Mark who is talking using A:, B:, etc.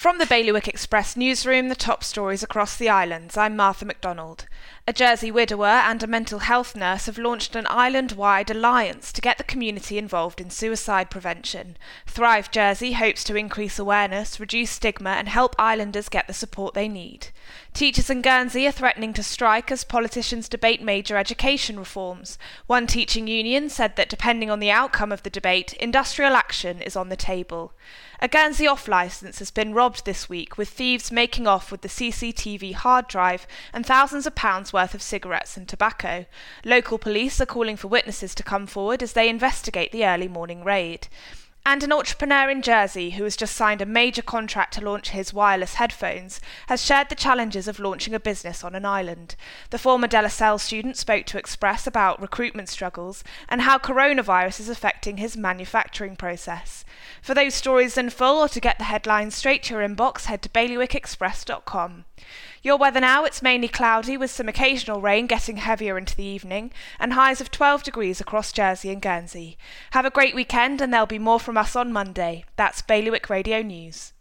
A: From the Bailiwick Express newsroom, the top stories across the islands. I'm Martha MacDonald. A Jersey widower and a mental health nurse have launched an island wide alliance to get the community involved in suicide prevention. Thrive Jersey hopes to increase awareness, reduce stigma, and help islanders get the support they need. Teachers in Guernsey are threatening to strike as politicians debate major education reforms. One teaching union said that depending on the outcome of the debate, industrial action is on the table. A Guernsey off licence has been robbed this week, with thieves making off with the CCTV hard drive and thousands of pounds worth of cigarettes and tobacco. Local police are calling for witnesses to come forward as they investigate the early morning raid. And an entrepreneur in Jersey who has just signed a major contract to launch his wireless headphones has shared the challenges of launching a business on an island. The former De La Salle student spoke to Express about recruitment struggles and how coronavirus is affecting his manufacturing process. For those stories in full or to get the headlines straight to your inbox, head to bailiwickexpress.com. Your weather now, it's mainly cloudy with some occasional rain getting heavier into the evening and highs of 12 degrees across Jersey and Guernsey. Have a great weekend and there'll be more from us on Monday. That's Bailiwick Radio News.